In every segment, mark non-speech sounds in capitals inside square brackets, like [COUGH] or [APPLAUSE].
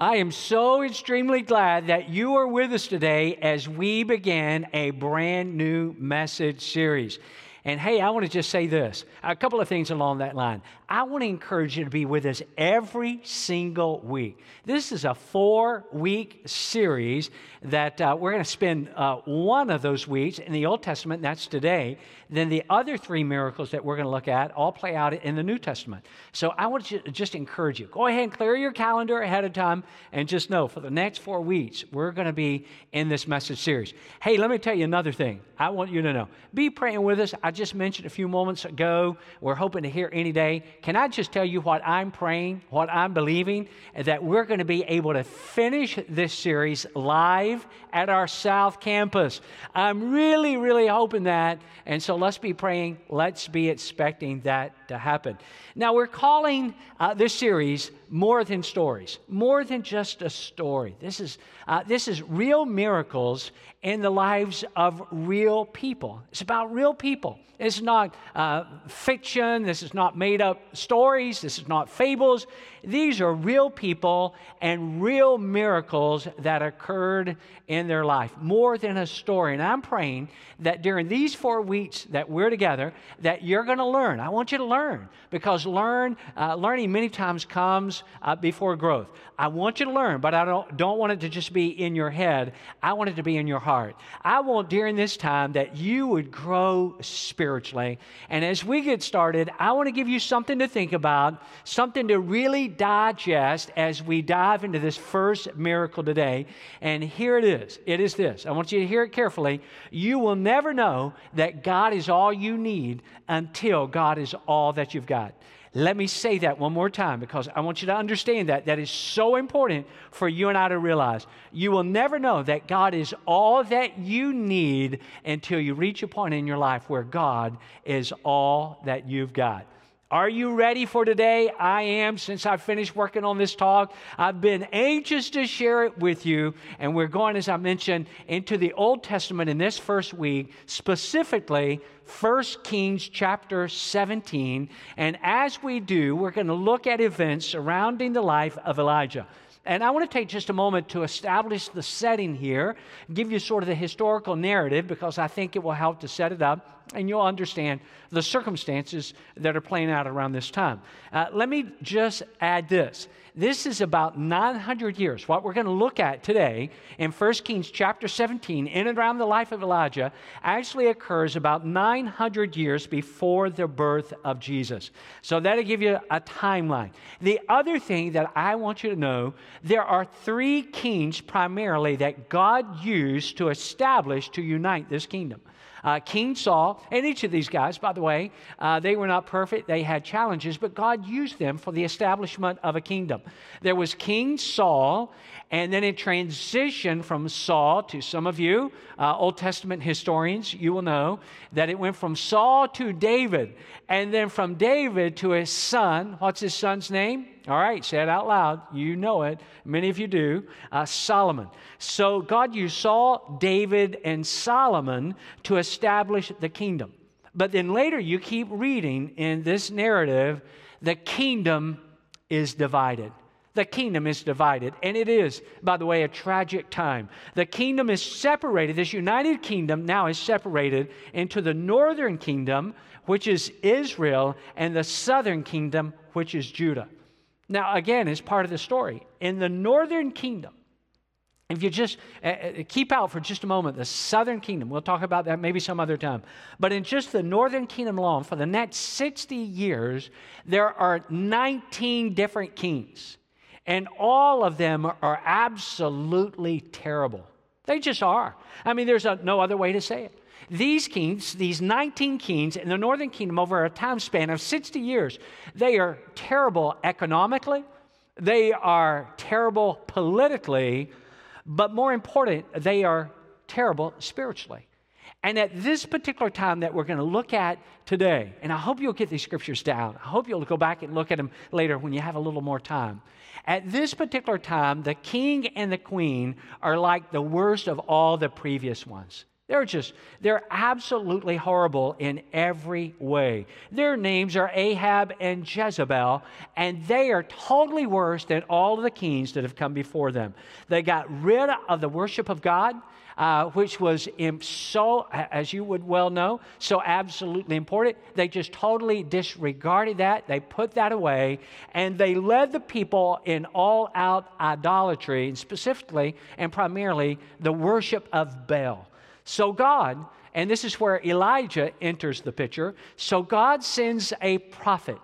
I am so extremely glad that you are with us today as we begin a brand new message series. And hey, I want to just say this a couple of things along that line. I want to encourage you to be with us every single week. This is a four week series that uh, we're going to spend uh, one of those weeks in the Old Testament, that's today. Then the other three miracles that we're going to look at all play out in the New Testament. So I want to just encourage you go ahead and clear your calendar ahead of time and just know for the next four weeks, we're going to be in this message series. Hey, let me tell you another thing I want you to know. Be praying with us. I just mentioned a few moments ago, we're hoping to hear any day. Can I just tell you what I'm praying, what I'm believing, that we're going to be able to finish this series live at our South Campus? I'm really, really hoping that. And so let's be praying, let's be expecting that to happen. Now, we're calling uh, this series More Than Stories, more than just a story. This is, uh, this is real miracles in the lives of real people. It's about real people. It's not uh, fiction. This is not made up stories. This is not fables. These are real people and real miracles that occurred in their life, more than a story. And I'm praying that during these four weeks that we're together, that you're going to learn. I want you to learn because learn, uh, learning many times comes uh, before growth. I want you to learn, but I don't, don't want it to just be in your head. I want it to be in your heart. I want during this time that you would grow spiritually. And as we get started, I want to give you something to think about, something to really digest as we dive into this first miracle today. And here it is it is this. I want you to hear it carefully. You will never know that God is all you need until God is all that you've got. Let me say that one more time because I want you to understand that. That is so important for you and I to realize. You will never know that God is all that you need until you reach a point in your life where God is all that you've got. Are you ready for today? I am. Since I finished working on this talk, I've been anxious to share it with you. And we're going, as I mentioned, into the Old Testament in this first week, specifically 1 Kings chapter 17. And as we do, we're going to look at events surrounding the life of Elijah. And I want to take just a moment to establish the setting here, give you sort of the historical narrative, because I think it will help to set it up and you'll understand the circumstances that are playing out around this time. Uh, let me just add this. This is about 900 years. What we're going to look at today in 1 Kings chapter 17, in and around the life of Elijah, actually occurs about 900 years before the birth of Jesus. So that'll give you a timeline. The other thing that I want you to know there are three kings primarily that God used to establish, to unite this kingdom. Uh, King Saul, and each of these guys, by the way, uh, they were not perfect. They had challenges, but God used them for the establishment of a kingdom. There was King Saul, and then it transitioned from Saul to some of you, uh, Old Testament historians, you will know that it went from Saul to David, and then from David to his son. What's his son's name? All right, say it out loud. You know it. Many of you do. Uh, Solomon. So God used Saul, David, and Solomon to establish the kingdom. But then later you keep reading in this narrative, the kingdom is divided. The kingdom is divided. And it is, by the way, a tragic time. The kingdom is separated. This united kingdom now is separated into the northern kingdom, which is Israel, and the southern kingdom, which is Judah. Now, again, it's part of the story. In the northern kingdom, if you just uh, keep out for just a moment, the southern kingdom, we'll talk about that maybe some other time. But in just the northern kingdom alone, for the next 60 years, there are 19 different kings. And all of them are absolutely terrible. They just are. I mean, there's a, no other way to say it. These kings, these 19 kings in the northern kingdom over a time span of 60 years, they are terrible economically, they are terrible politically, but more important, they are terrible spiritually. And at this particular time that we're going to look at today, and I hope you'll get these scriptures down. I hope you'll go back and look at them later when you have a little more time. At this particular time, the king and the queen are like the worst of all the previous ones. They're just, they're absolutely horrible in every way. Their names are Ahab and Jezebel, and they are totally worse than all of the kings that have come before them. They got rid of the worship of God uh, which was so, as you would well know, so absolutely important. They just totally disregarded that. They put that away, and they led the people in all out idolatry, and specifically and primarily the worship of Baal. So God, and this is where Elijah enters the picture, so God sends a prophet.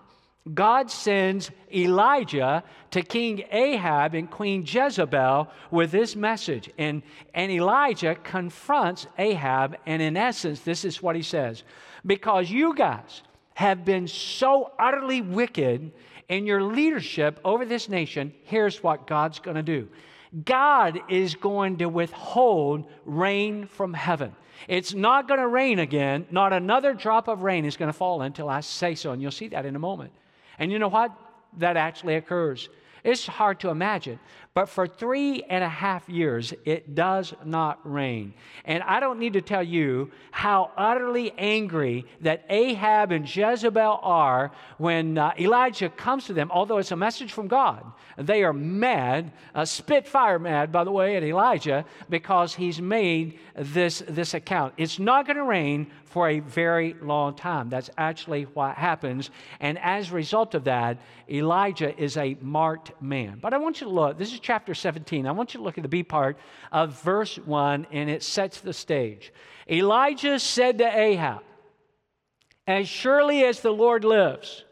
God sends Elijah to King Ahab and Queen Jezebel with this message. And, and Elijah confronts Ahab, and in essence, this is what he says Because you guys have been so utterly wicked in your leadership over this nation, here's what God's going to do God is going to withhold rain from heaven. It's not going to rain again. Not another drop of rain is going to fall until I say so. And you'll see that in a moment. And you know what? That actually occurs. It's hard to imagine. But for three and a half years, it does not rain. And I don't need to tell you how utterly angry that Ahab and Jezebel are when uh, Elijah comes to them, although it's a message from God. They are mad, uh, spitfire mad, by the way, at Elijah because he's made this, this account. It's not going to rain for a very long time. That's actually what happens. And as a result of that, Elijah is a marked man. But I want you to look, this is chapter 17. I want you to look at the B part of verse 1, and it sets the stage. Elijah said to Ahab, As surely as the Lord lives,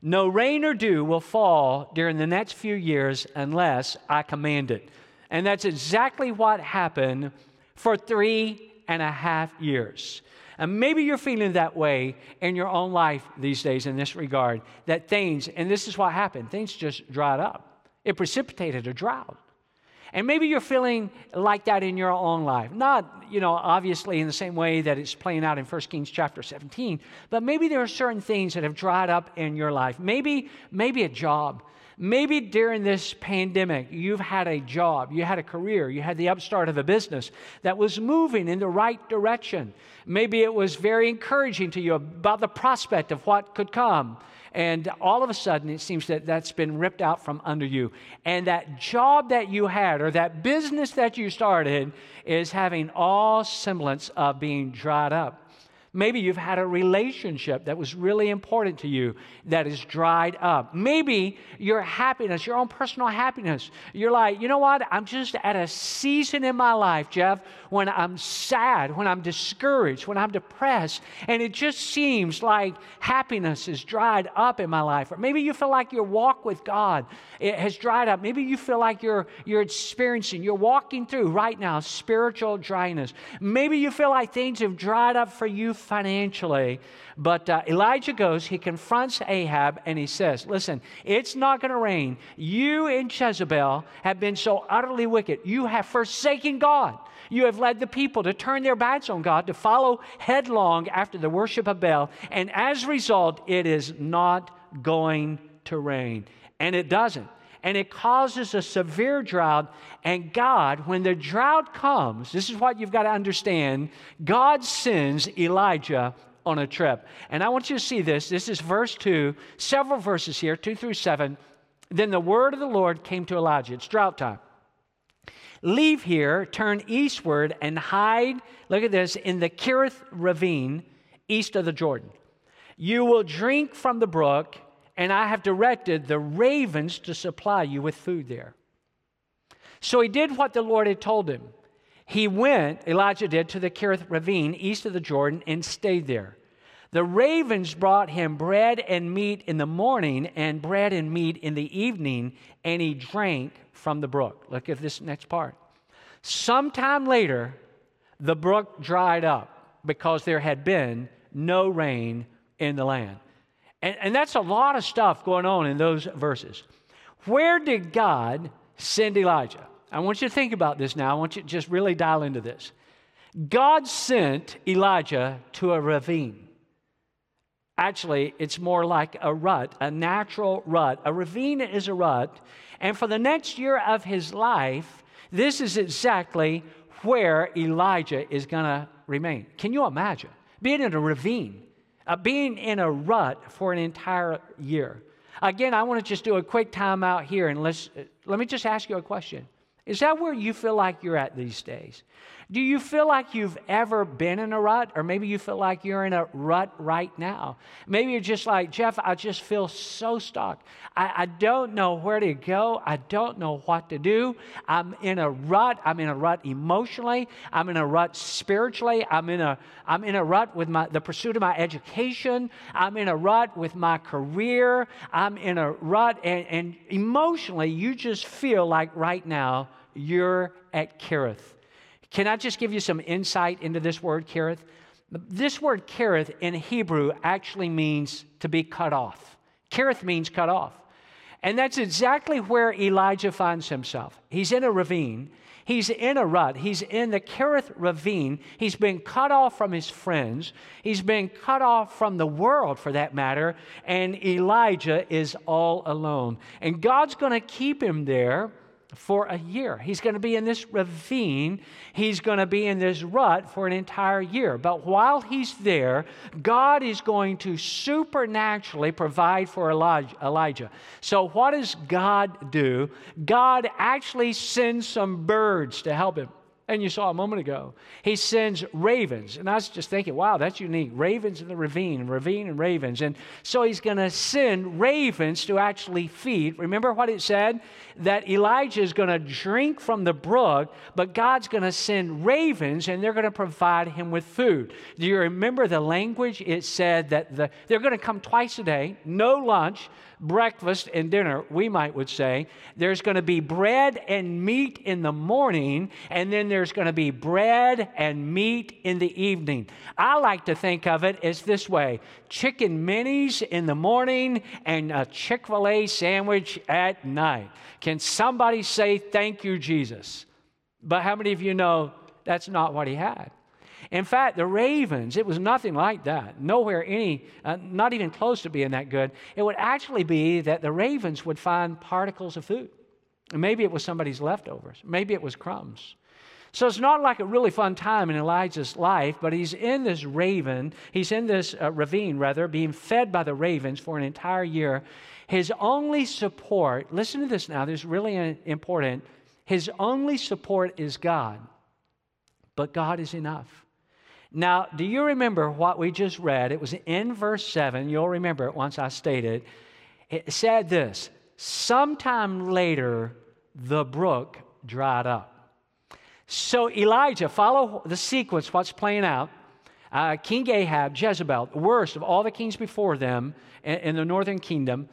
no rain or dew will fall during the next few years unless I command it. And that's exactly what happened for three and a half years. And maybe you're feeling that way in your own life these days in this regard that things, and this is what happened, things just dried up. It precipitated a drought. And maybe you're feeling like that in your own life. Not, you know, obviously in the same way that it's playing out in 1 Kings chapter 17, but maybe there are certain things that have dried up in your life. Maybe, maybe a job. Maybe during this pandemic, you've had a job, you had a career, you had the upstart of a business that was moving in the right direction. Maybe it was very encouraging to you about the prospect of what could come. And all of a sudden, it seems that that's been ripped out from under you. And that job that you had or that business that you started is having all semblance of being dried up. Maybe you've had a relationship that was really important to you that is dried up. Maybe your happiness, your own personal happiness, you're like, you know what? I'm just at a season in my life, Jeff, when I'm sad, when I'm discouraged, when I'm depressed, and it just seems like happiness is dried up in my life. Or maybe you feel like your walk with God it has dried up. Maybe you feel like you're, you're experiencing, you're walking through right now spiritual dryness. Maybe you feel like things have dried up for you financially. But uh, Elijah goes, he confronts Ahab, and he says, Listen, it's not going to rain. You and Jezebel have been so utterly wicked. You have forsaken God. You have led the people to turn their backs on God, to follow headlong after the worship of Baal. And as a result, it is not going to rain. And it doesn't and it causes a severe drought. And God, when the drought comes, this is what you've got to understand God sends Elijah on a trip. And I want you to see this. This is verse 2, several verses here, 2 through 7. Then the word of the Lord came to Elijah. It's drought time. Leave here, turn eastward, and hide, look at this, in the Kerith ravine east of the Jordan. You will drink from the brook and I have directed the ravens to supply you with food there. So he did what the Lord had told him. He went, Elijah did, to the Kerith ravine east of the Jordan and stayed there. The ravens brought him bread and meat in the morning and bread and meat in the evening, and he drank from the brook. Look at this next part. Sometime later, the brook dried up because there had been no rain in the land. And, and that's a lot of stuff going on in those verses. Where did God send Elijah? I want you to think about this now. I want you to just really dial into this. God sent Elijah to a ravine. Actually, it's more like a rut, a natural rut. A ravine is a rut. And for the next year of his life, this is exactly where Elijah is going to remain. Can you imagine being in a ravine, uh, being in a rut for an entire year? Again, I want to just do a quick time out here and let's, let me just ask you a question. Is that where you feel like you're at these days? Do you feel like you've ever been in a rut? Or maybe you feel like you're in a rut right now. Maybe you're just like, Jeff, I just feel so stuck. I, I don't know where to go. I don't know what to do. I'm in a rut. I'm in a rut emotionally. I'm in a rut spiritually. I'm in a, I'm in a rut with my, the pursuit of my education. I'm in a rut with my career. I'm in a rut. And, and emotionally, you just feel like right now you're at Kerith. Can I just give you some insight into this word, Kerith? This word Kerith in Hebrew actually means to be cut off. Kerith means cut off. And that's exactly where Elijah finds himself. He's in a ravine. He's in a rut. He's in the Kerith ravine. He's been cut off from his friends. He's been cut off from the world, for that matter. And Elijah is all alone. And God's going to keep him there for a year. He's going to be in this ravine. He's going to be in this rut for an entire year. But while he's there, God is going to supernaturally provide for Elijah. So, what does God do? God actually sends some birds to help him and you saw a moment ago. He sends ravens. And I was just thinking, wow, that's unique. Ravens in the ravine, ravine and ravens. And so he's going to send ravens to actually feed. Remember what it said? That Elijah is going to drink from the brook, but God's going to send ravens and they're going to provide him with food. Do you remember the language? It said that the, they're going to come twice a day, no lunch breakfast and dinner, we might would say. There's going to be bread and meat in the morning, and then there's going to be bread and meat in the evening. I like to think of it as this way chicken minis in the morning and a Chick fil A sandwich at night. Can somebody say, Thank you, Jesus? But how many of you know that's not what he had? In fact, the ravens, it was nothing like that. Nowhere any, uh, not even close to being that good. It would actually be that the ravens would find particles of food. And maybe it was somebody's leftovers. Maybe it was crumbs. So it's not like a really fun time in Elijah's life, but he's in this raven, he's in this uh, ravine, rather, being fed by the ravens for an entire year. His only support, listen to this now, this is really important. His only support is God, but God is enough. Now, do you remember what we just read? It was in verse 7. You'll remember it once I stated. It It said this Sometime later, the brook dried up. So, Elijah, follow the sequence, what's playing out. Uh, King Ahab, Jezebel, the worst of all the kings before them in, in the northern kingdom,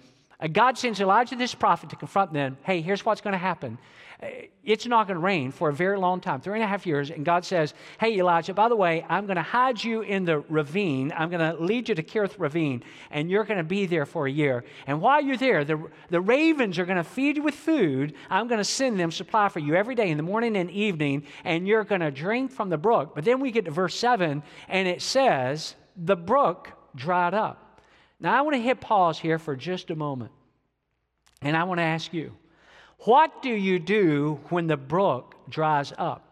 God sends Elijah, this prophet, to confront them. Hey, here's what's going to happen. Uh, it's not going to rain for a very long time, three and a half years. And God says, Hey, Elijah, by the way, I'm going to hide you in the ravine. I'm going to lead you to Kerith Ravine, and you're going to be there for a year. And while you're there, the, the ravens are going to feed you with food. I'm going to send them supply for you every day in the morning and evening, and you're going to drink from the brook. But then we get to verse 7, and it says, The brook dried up. Now, I want to hit pause here for just a moment. And I want to ask you, what do you do when the brook dries up?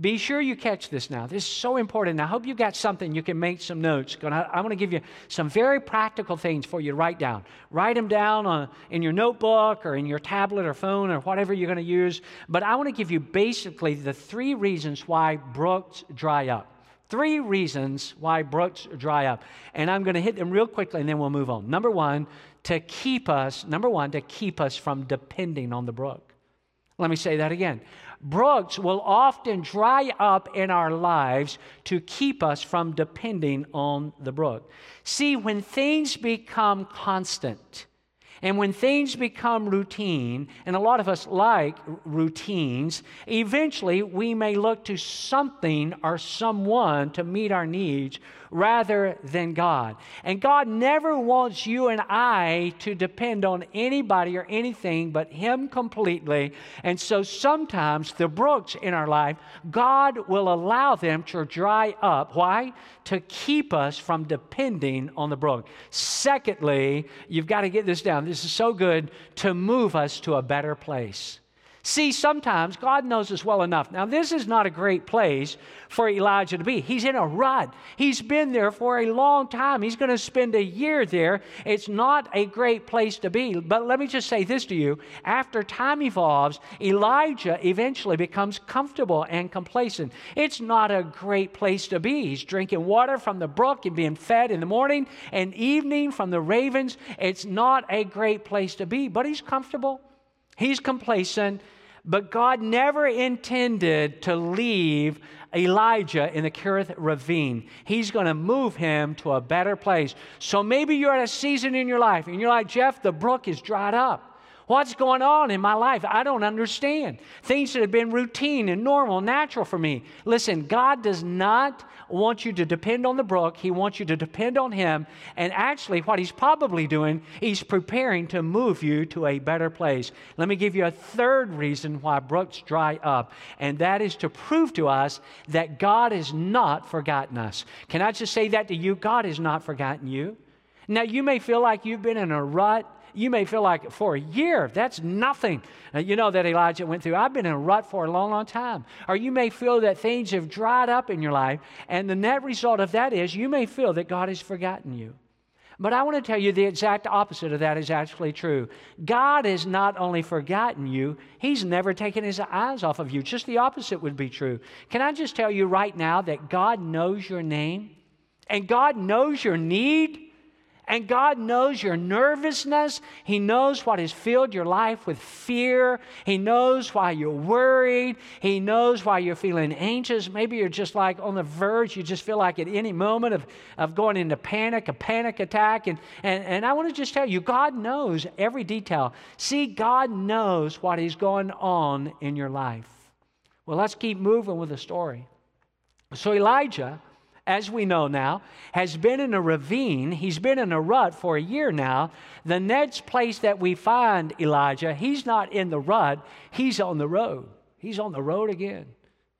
Be sure you catch this now. This is so important. I hope you got something you can make some notes. I want to give you some very practical things for you to write down. Write them down on, in your notebook or in your tablet or phone or whatever you're going to use. But I want to give you basically the three reasons why brooks dry up. Three reasons why brooks dry up. And I'm going to hit them real quickly and then we'll move on. Number one, to keep us, number one, to keep us from depending on the brook. Let me say that again. Brooks will often dry up in our lives to keep us from depending on the brook. See, when things become constant, and when things become routine, and a lot of us like routines, eventually we may look to something or someone to meet our needs rather than God. And God never wants you and I to depend on anybody or anything but Him completely. And so sometimes the brooks in our life, God will allow them to dry up. Why? To keep us from depending on the brook. Secondly, you've got to get this down. This is so good to move us to a better place. See, sometimes God knows us well enough. Now, this is not a great place for Elijah to be. He's in a rut. He's been there for a long time. He's going to spend a year there. It's not a great place to be. But let me just say this to you. After time evolves, Elijah eventually becomes comfortable and complacent. It's not a great place to be. He's drinking water from the brook and being fed in the morning and evening from the ravens. It's not a great place to be, but he's comfortable. He's complacent, but God never intended to leave Elijah in the Kerith ravine. He's going to move him to a better place. So maybe you're at a season in your life and you're like, Jeff, the brook is dried up. What's going on in my life? I don't understand. Things that have been routine and normal, natural for me. Listen, God does not want you to depend on the brook. He wants you to depend on Him. And actually, what He's probably doing, He's preparing to move you to a better place. Let me give you a third reason why brooks dry up, and that is to prove to us that God has not forgotten us. Can I just say that to you? God has not forgotten you. Now, you may feel like you've been in a rut you may feel like for a year, that's nothing. You know that Elijah went through. I've been in a rut for a long, long time. Or you may feel that things have dried up in your life, and the net result of that is you may feel that God has forgotten you. But I want to tell you the exact opposite of that is actually true. God has not only forgotten you, He's never taken His eyes off of you. Just the opposite would be true. Can I just tell you right now that God knows your name and God knows your need? And God knows your nervousness. He knows what has filled your life with fear. He knows why you're worried. He knows why you're feeling anxious. Maybe you're just like on the verge. You just feel like at any moment of, of going into panic, a panic attack. And, and, and I want to just tell you, God knows every detail. See, God knows what is going on in your life. Well, let's keep moving with the story. So Elijah as we know now, has been in a ravine. He's been in a rut for a year now. The next place that we find Elijah, he's not in the rut, he's on the road. He's on the road again.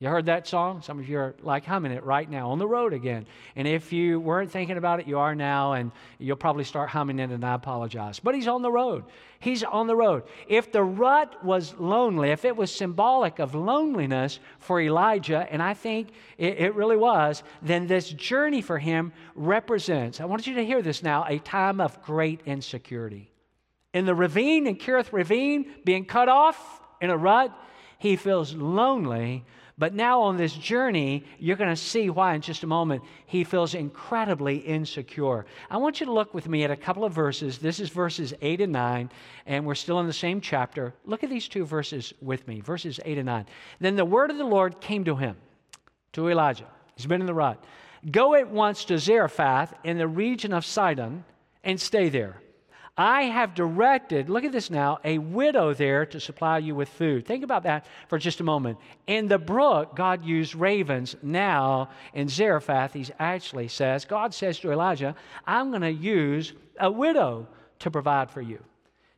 You heard that song? Some of you are like humming it right now on the road again. And if you weren't thinking about it, you are now, and you'll probably start humming it, and I apologize. But he's on the road. He's on the road. If the rut was lonely, if it was symbolic of loneliness for Elijah, and I think it, it really was, then this journey for him represents, I want you to hear this now, a time of great insecurity. In the ravine, in Kerith Ravine, being cut off in a rut, he feels lonely but now on this journey, you're going to see why in just a moment he feels incredibly insecure. I want you to look with me at a couple of verses. This is verses 8 and 9, and we're still in the same chapter. Look at these two verses with me, verses 8 and 9. Then the word of the Lord came to him, to Elijah. He's been in the rut. Go at once to Zarephath in the region of Sidon and stay there. I have directed, look at this now, a widow there to supply you with food. Think about that for just a moment. In the brook, God used ravens. Now, in Zarephath, he actually says, God says to Elijah, I'm going to use a widow to provide for you.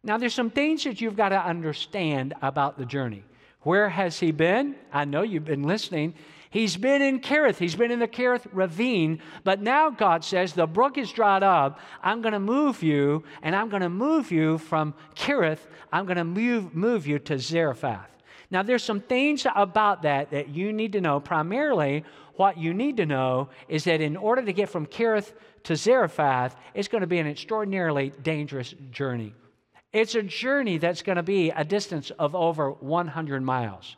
Now, there's some things that you've got to understand about the journey. Where has he been? I know you've been listening. He's been in Kerith. He's been in the Kerith ravine. But now God says, the brook is dried up. I'm going to move you, and I'm going to move you from Kerith. I'm going to move, move you to Zarephath. Now, there's some things about that that you need to know. Primarily, what you need to know is that in order to get from Kerith to Zarephath, it's going to be an extraordinarily dangerous journey. It's a journey that's going to be a distance of over 100 miles.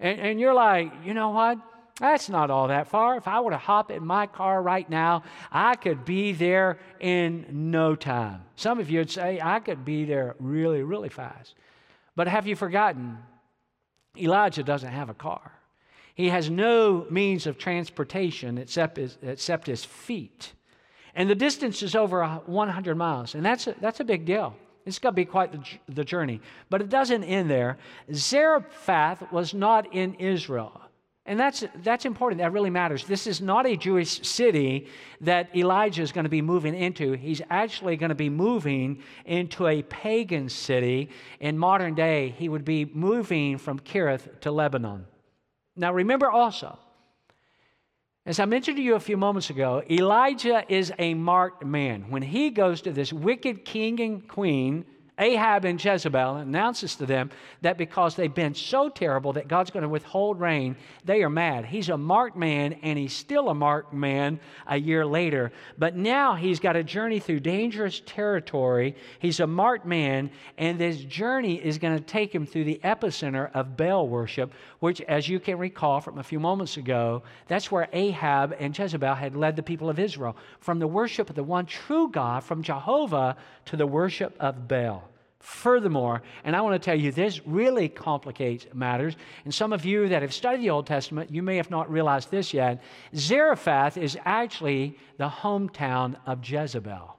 And, and you're like, you know what? That's not all that far. If I were to hop in my car right now, I could be there in no time. Some of you would say, I could be there really, really fast. But have you forgotten? Elijah doesn't have a car. He has no means of transportation except his, except his feet. And the distance is over 100 miles. And that's a, that's a big deal. It's going to be quite the, the journey. But it doesn't end there. Zarephath was not in Israel. And that's, that's important. That really matters. This is not a Jewish city that Elijah is going to be moving into. He's actually going to be moving into a pagan city. In modern day, he would be moving from Kerith to Lebanon. Now, remember also, as I mentioned to you a few moments ago, Elijah is a marked man. When he goes to this wicked king and queen, Ahab and Jezebel announces to them that because they've been so terrible that God's going to withhold rain, they are mad. He's a marked man, and he's still a marked man a year later. But now he's got a journey through dangerous territory. He's a marked man, and this journey is going to take him through the epicenter of Baal worship, which, as you can recall from a few moments ago, that's where Ahab and Jezebel had led the people of Israel from the worship of the one true God, from Jehovah, to the worship of Baal. Furthermore, and I want to tell you, this really complicates matters. And some of you that have studied the Old Testament, you may have not realized this yet. Zarephath is actually the hometown of Jezebel.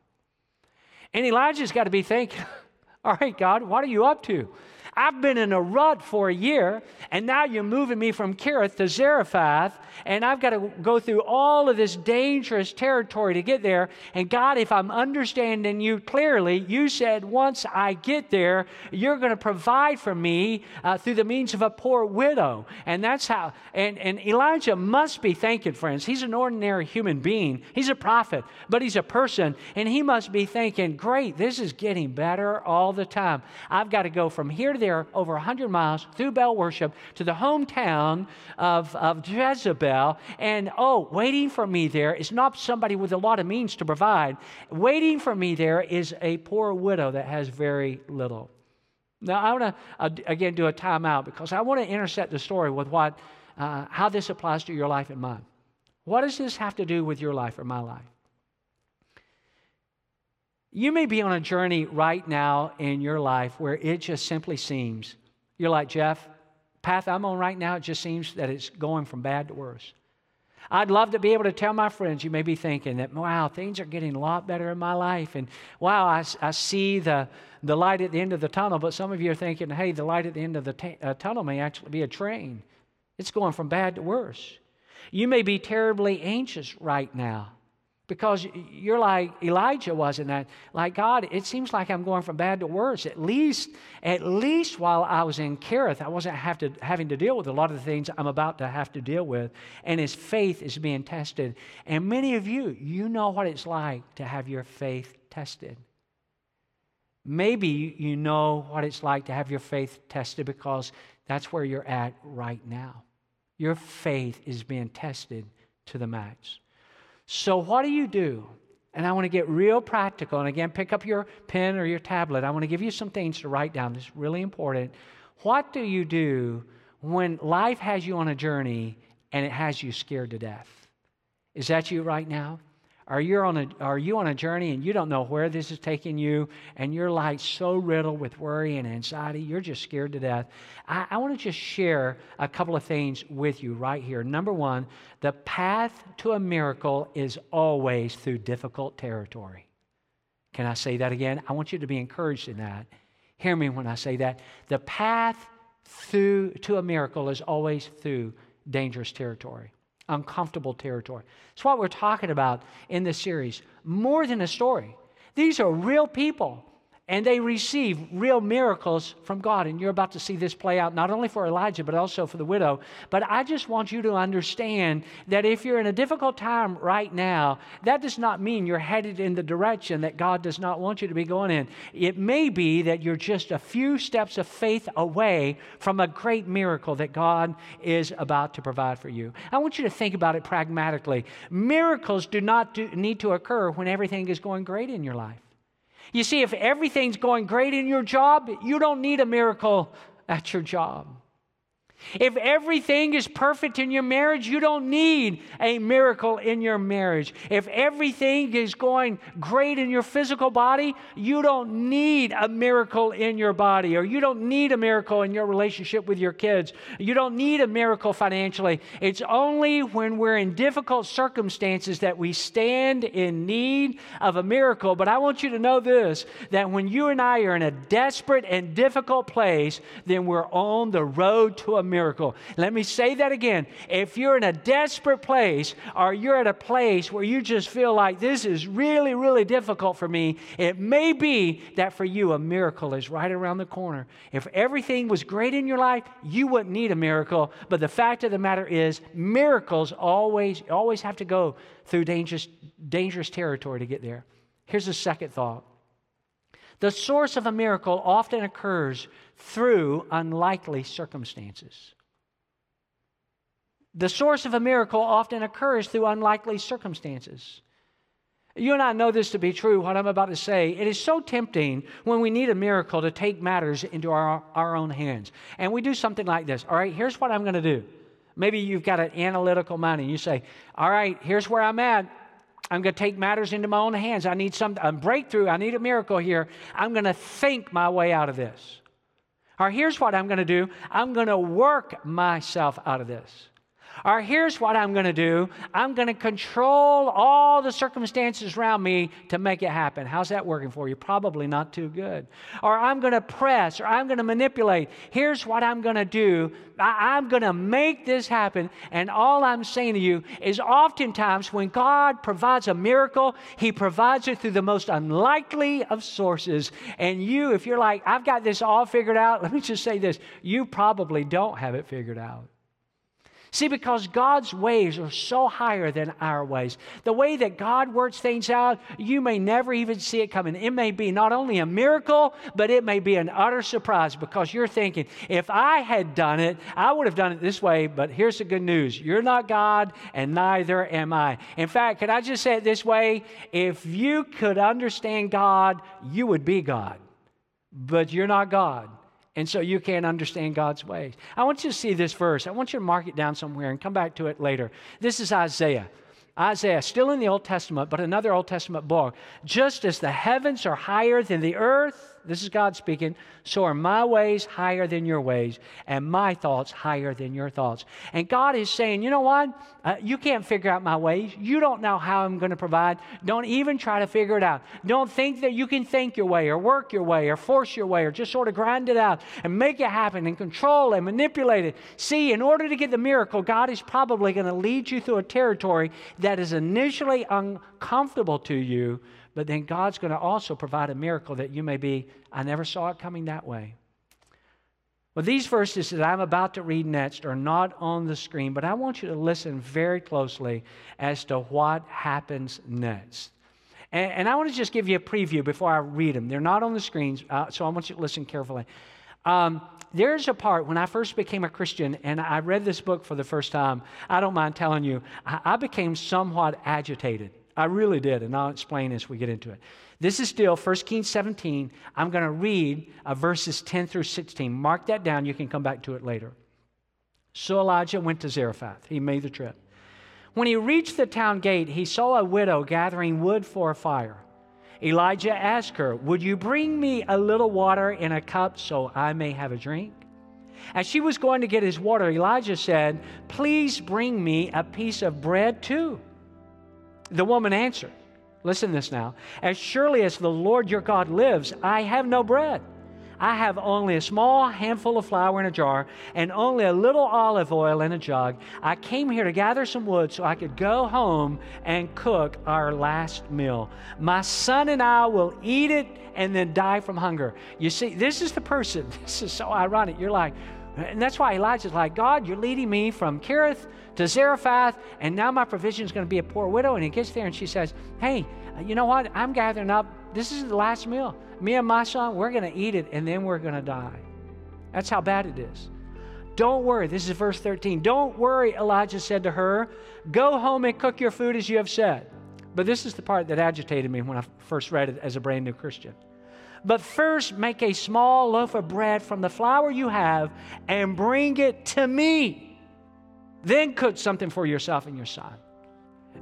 And Elijah's got to be thinking, [LAUGHS] all right, God, what are you up to? I've been in a rut for a year, and now you're moving me from Kerith to Zarephath, and I've got to go through all of this dangerous territory to get there. And God, if I'm understanding you clearly, you said once I get there, you're going to provide for me uh, through the means of a poor widow. And that's how, and, and Elijah must be thinking, friends. He's an ordinary human being, he's a prophet, but he's a person, and he must be thinking, great, this is getting better all the time. I've got to go from here to there over 100 miles through Baal worship to the hometown of, of Jezebel. And oh, waiting for me there is not somebody with a lot of means to provide. Waiting for me there is a poor widow that has very little. Now, I want to, uh, again, do a timeout because I want to intersect the story with what, uh, how this applies to your life and mine. What does this have to do with your life or my life? You may be on a journey right now in your life where it just simply seems, you're like, Jeff, path I'm on right now, it just seems that it's going from bad to worse. I'd love to be able to tell my friends, you may be thinking that, wow, things are getting a lot better in my life. And wow, I, I see the, the light at the end of the tunnel. But some of you are thinking, hey, the light at the end of the t- uh, tunnel may actually be a train. It's going from bad to worse. You may be terribly anxious right now. Because you're like Elijah was in that. Like God, it seems like I'm going from bad to worse. At least, at least while I was in Kerith, I wasn't to, having to deal with a lot of the things I'm about to have to deal with. And his faith is being tested. And many of you, you know what it's like to have your faith tested. Maybe you know what it's like to have your faith tested because that's where you're at right now. Your faith is being tested to the max. So, what do you do? And I want to get real practical. And again, pick up your pen or your tablet. I want to give you some things to write down. This is really important. What do you do when life has you on a journey and it has you scared to death? Is that you right now? Are you on a are you on a journey and you don't know where this is taking you and you're like so riddled with worry and anxiety you're just scared to death? I, I want to just share a couple of things with you right here. Number one the path to a miracle is always through difficult territory. Can i say that again? I want you to be encouraged in that. Hear me when i say that. The path through to a miracle is always through dangerous territory uncomfortable territory. It's what we're talking about in this series. More than a story, these are real people and they receive real miracles from God. And you're about to see this play out not only for Elijah, but also for the widow. But I just want you to understand that if you're in a difficult time right now, that does not mean you're headed in the direction that God does not want you to be going in. It may be that you're just a few steps of faith away from a great miracle that God is about to provide for you. I want you to think about it pragmatically. Miracles do not do, need to occur when everything is going great in your life. You see, if everything's going great in your job, you don't need a miracle at your job. If everything is perfect in your marriage, you don't need a miracle in your marriage. If everything is going great in your physical body, you don't need a miracle in your body, or you don't need a miracle in your relationship with your kids. You don't need a miracle financially. It's only when we're in difficult circumstances that we stand in need of a miracle. But I want you to know this that when you and I are in a desperate and difficult place, then we're on the road to a miracle miracle. Let me say that again. If you're in a desperate place or you're at a place where you just feel like this is really, really difficult for me, it may be that for you a miracle is right around the corner. If everything was great in your life, you wouldn't need a miracle. But the fact of the matter is, miracles always, always have to go through dangerous, dangerous territory to get there. Here's a second thought The source of a miracle often occurs through unlikely circumstances. The source of a miracle often occurs through unlikely circumstances. You and I know this to be true, what I'm about to say. It is so tempting when we need a miracle to take matters into our, our own hands. And we do something like this. All right, here's what I'm going to do. Maybe you've got an analytical mind and you say, All right, here's where I'm at. I'm going to take matters into my own hands. I need some a breakthrough. I need a miracle here. I'm going to think my way out of this. Or here's what I'm going to do. I'm going to work myself out of this. Or here's what I'm going to do I'm going to control all the circumstances around me to make it happen. How's that working for you? Probably not too good. Or I'm going to press, or I'm going to manipulate. Here's what I'm going to do I- I'm going to make this happen. And all I'm saying to you is oftentimes when God provides a miracle, He provides it through the most unlikely of sources. And you, if you're like, I've got this all figured out, [LAUGHS] let me just say this you probably don't have it figured out. See, because God's ways are so higher than our ways. The way that God works things out, you may never even see it coming. It may be not only a miracle, but it may be an utter surprise because you're thinking, if I had done it, I would have done it this way. But here's the good news you're not God, and neither am I. In fact, could I just say it this way? If you could understand God, you would be God. But you're not God. And so you can't understand God's ways. I want you to see this verse. I want you to mark it down somewhere and come back to it later. This is Isaiah. Isaiah, still in the Old Testament, but another Old Testament book. Just as the heavens are higher than the earth, this is God speaking, so are my ways higher than your ways, and my thoughts higher than your thoughts. And God is saying, you know what? Uh, you can't figure out my ways. You don't know how I'm going to provide. Don't even try to figure it out. Don't think that you can think your way or work your way or force your way or just sort of grind it out and make it happen and control and manipulate it. See, in order to get the miracle, God is probably going to lead you through a territory that is initially uncomfortable to you but then God's going to also provide a miracle that you may be, I never saw it coming that way. Well, these verses that I'm about to read next are not on the screen, but I want you to listen very closely as to what happens next. And, and I want to just give you a preview before I read them. They're not on the screens, uh, so I want you to listen carefully. Um, there's a part when I first became a Christian and I read this book for the first time. I don't mind telling you, I, I became somewhat agitated. I really did, and I'll explain as we get into it. This is still 1 Kings 17. I'm going to read uh, verses 10 through 16. Mark that down. You can come back to it later. So Elijah went to Zarephath. He made the trip. When he reached the town gate, he saw a widow gathering wood for a fire. Elijah asked her, Would you bring me a little water in a cup so I may have a drink? As she was going to get his water, Elijah said, Please bring me a piece of bread too. The woman answered, Listen this now. As surely as the Lord your God lives, I have no bread. I have only a small handful of flour in a jar and only a little olive oil in a jug. I came here to gather some wood so I could go home and cook our last meal. My son and I will eat it and then die from hunger. You see, this is the person. [LAUGHS] This is so ironic. You're like, and that's why Elijah's like, God, you're leading me from Kerith to Zarephath, and now my provision is going to be a poor widow. And he gets there and she says, Hey, you know what? I'm gathering up. This is the last meal. Me and my son, we're going to eat it, and then we're going to die. That's how bad it is. Don't worry. This is verse 13. Don't worry, Elijah said to her. Go home and cook your food as you have said. But this is the part that agitated me when I first read it as a brand new Christian. But first, make a small loaf of bread from the flour you have and bring it to me. Then cook something for yourself and your son.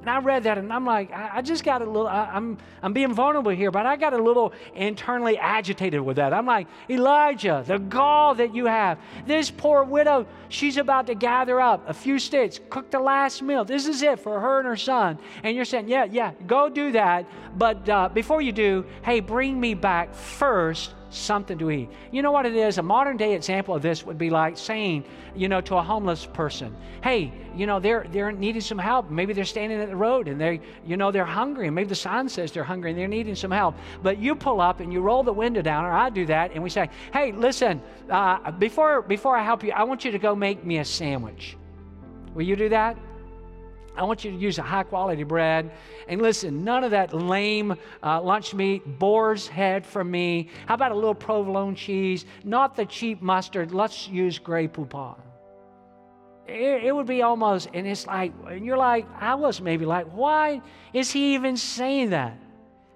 And I read that and I'm like, I, I just got a little, I, I'm, I'm being vulnerable here, but I got a little internally agitated with that. I'm like, Elijah, the gall that you have. This poor widow, she's about to gather up a few sticks, cook the last meal. This is it for her and her son. And you're saying, yeah, yeah, go do that. But uh, before you do, hey, bring me back first something to eat. You know what it is? A modern day example of this would be like saying, you know, to a homeless person, hey, you know, they're they're needing some help. Maybe they're standing at the road and they, you know, they're hungry. And maybe the sign says they're hungry and they're needing some help. But you pull up and you roll the window down, or I do that, and we say, hey, listen, uh, before before I help you, I want you to go make me a sandwich. Will you do that? I want you to use a high quality bread. And listen, none of that lame uh, lunch meat, boar's head for me. How about a little provolone cheese? Not the cheap mustard. Let's use Grey Poupon. It, it would be almost, and it's like, and you're like, I was maybe like, why is he even saying that?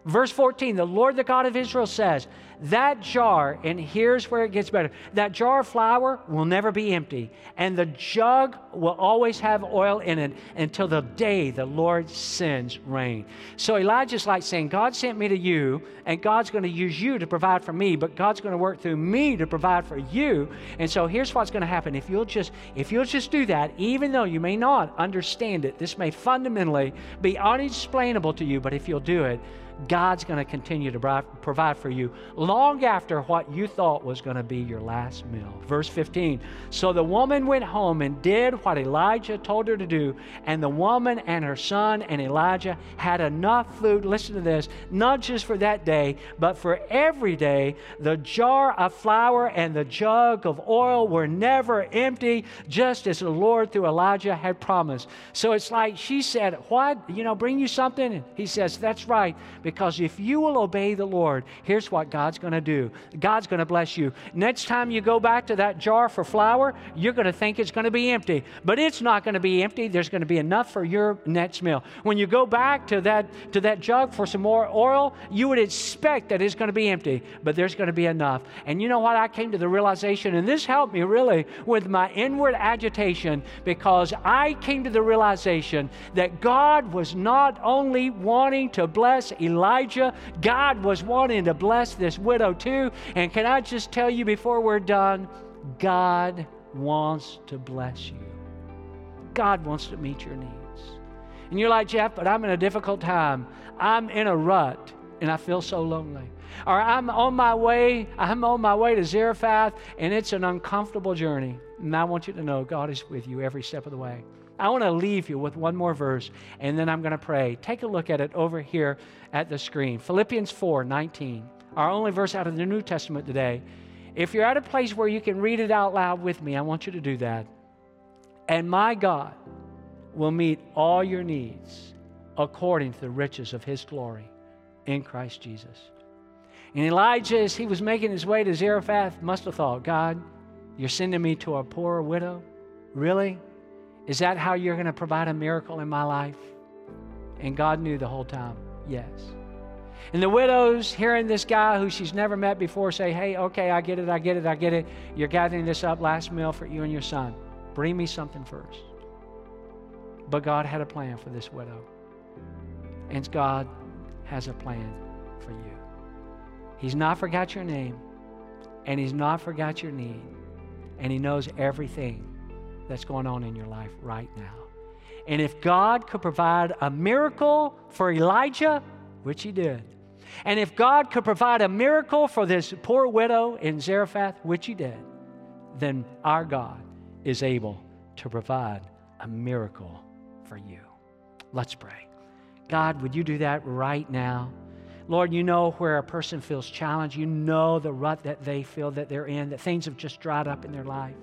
Verse 14, the Lord the God of Israel says, that jar, and here's where it gets better that jar of flour will never be empty, and the jug will always have oil in it until the day the Lord sends rain. So Elijah's like saying, God sent me to you, and God's going to use you to provide for me, but God's going to work through me to provide for you. And so here's what's going to happen. If you'll just if you'll just do that, even though you may not understand it, this may fundamentally be unexplainable to you, but if you'll do it, God's going to continue to provide for you long after what you thought was going to be your last meal. Verse 15 So the woman went home and did what Elijah told her to do, and the woman and her son and Elijah had enough food. Listen to this, not just for that day, but for every day. The jar of flour and the jug of oil were never empty, just as the Lord through Elijah had promised. So it's like she said, What? You know, bring you something? And he says, That's right because if you will obey the Lord, here's what God's going to do God's going to bless you. Next time you go back to that jar for flour, you're going to think it's going to be empty, but it's not going to be empty. There's going to be enough for your next meal. When you go back to that, to that jug for some more oil, you would expect that it's going to be empty, but there's going to be enough. And you know what? I came to the realization, and this helped me really with my inward agitation because I came to the realization that God was not only wanting to bless Elijah Elijah. God was wanting to bless this widow too. And can I just tell you before we're done, God wants to bless you. God wants to meet your needs. And you're like, Jeff, but I'm in a difficult time. I'm in a rut and I feel so lonely. Or I'm on my way, I'm on my way to Zarephath and it's an uncomfortable journey. And I want you to know God is with you every step of the way. I want to leave you with one more verse, and then I'm going to pray. Take a look at it over here at the screen. Philippians 4 19, our only verse out of the New Testament today. If you're at a place where you can read it out loud with me, I want you to do that. And my God will meet all your needs according to the riches of his glory in Christ Jesus. And Elijah, as he was making his way to Zarephath, must have thought, God, you're sending me to a poor widow? Really? Is that how you're going to provide a miracle in my life? And God knew the whole time, yes. And the widow's hearing this guy who she's never met before say, Hey, okay, I get it, I get it, I get it. You're gathering this up, last meal for you and your son. Bring me something first. But God had a plan for this widow. And God has a plan for you. He's not forgot your name, and He's not forgot your need, and He knows everything that's going on in your life right now. And if God could provide a miracle for Elijah, which he did, and if God could provide a miracle for this poor widow in Zarephath, which he did, then our God is able to provide a miracle for you. Let's pray. God, would you do that right now? Lord, you know where a person feels challenged. You know the rut that they feel that they're in, that things have just dried up in their life.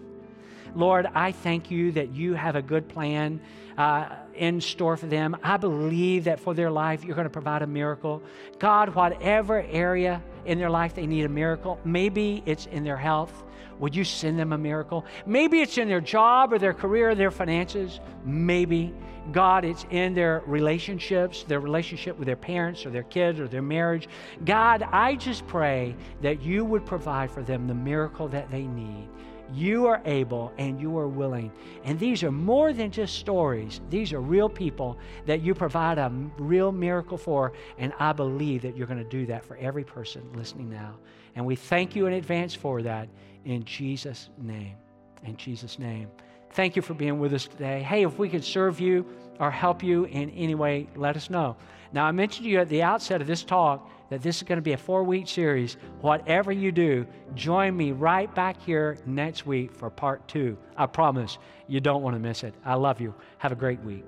Lord, I thank you that you have a good plan uh, in store for them. I believe that for their life, you're going to provide a miracle. God, whatever area in their life they need a miracle, maybe it's in their health. Would you send them a miracle? Maybe it's in their job or their career or their finances. Maybe. God, it's in their relationships, their relationship with their parents or their kids or their marriage. God, I just pray that you would provide for them the miracle that they need. You are able and you are willing. And these are more than just stories, these are real people that you provide a real miracle for. And I believe that you're going to do that for every person listening now. And we thank you in advance for that in Jesus' name. In Jesus' name. Thank you for being with us today. Hey, if we could serve you or help you in any way, let us know. Now, I mentioned to you at the outset of this talk that this is going to be a four week series. Whatever you do, join me right back here next week for part two. I promise you don't want to miss it. I love you. Have a great week.